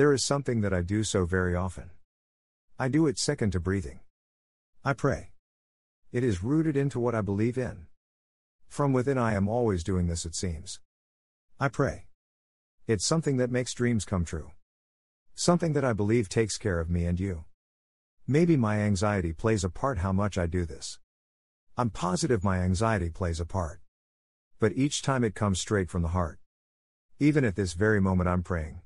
There is something that I do so very often. I do it second to breathing. I pray. It is rooted into what I believe in. From within, I am always doing this, it seems. I pray. It's something that makes dreams come true. Something that I believe takes care of me and you. Maybe my anxiety plays a part how much I do this. I'm positive my anxiety plays a part. But each time it comes straight from the heart. Even at this very moment, I'm praying.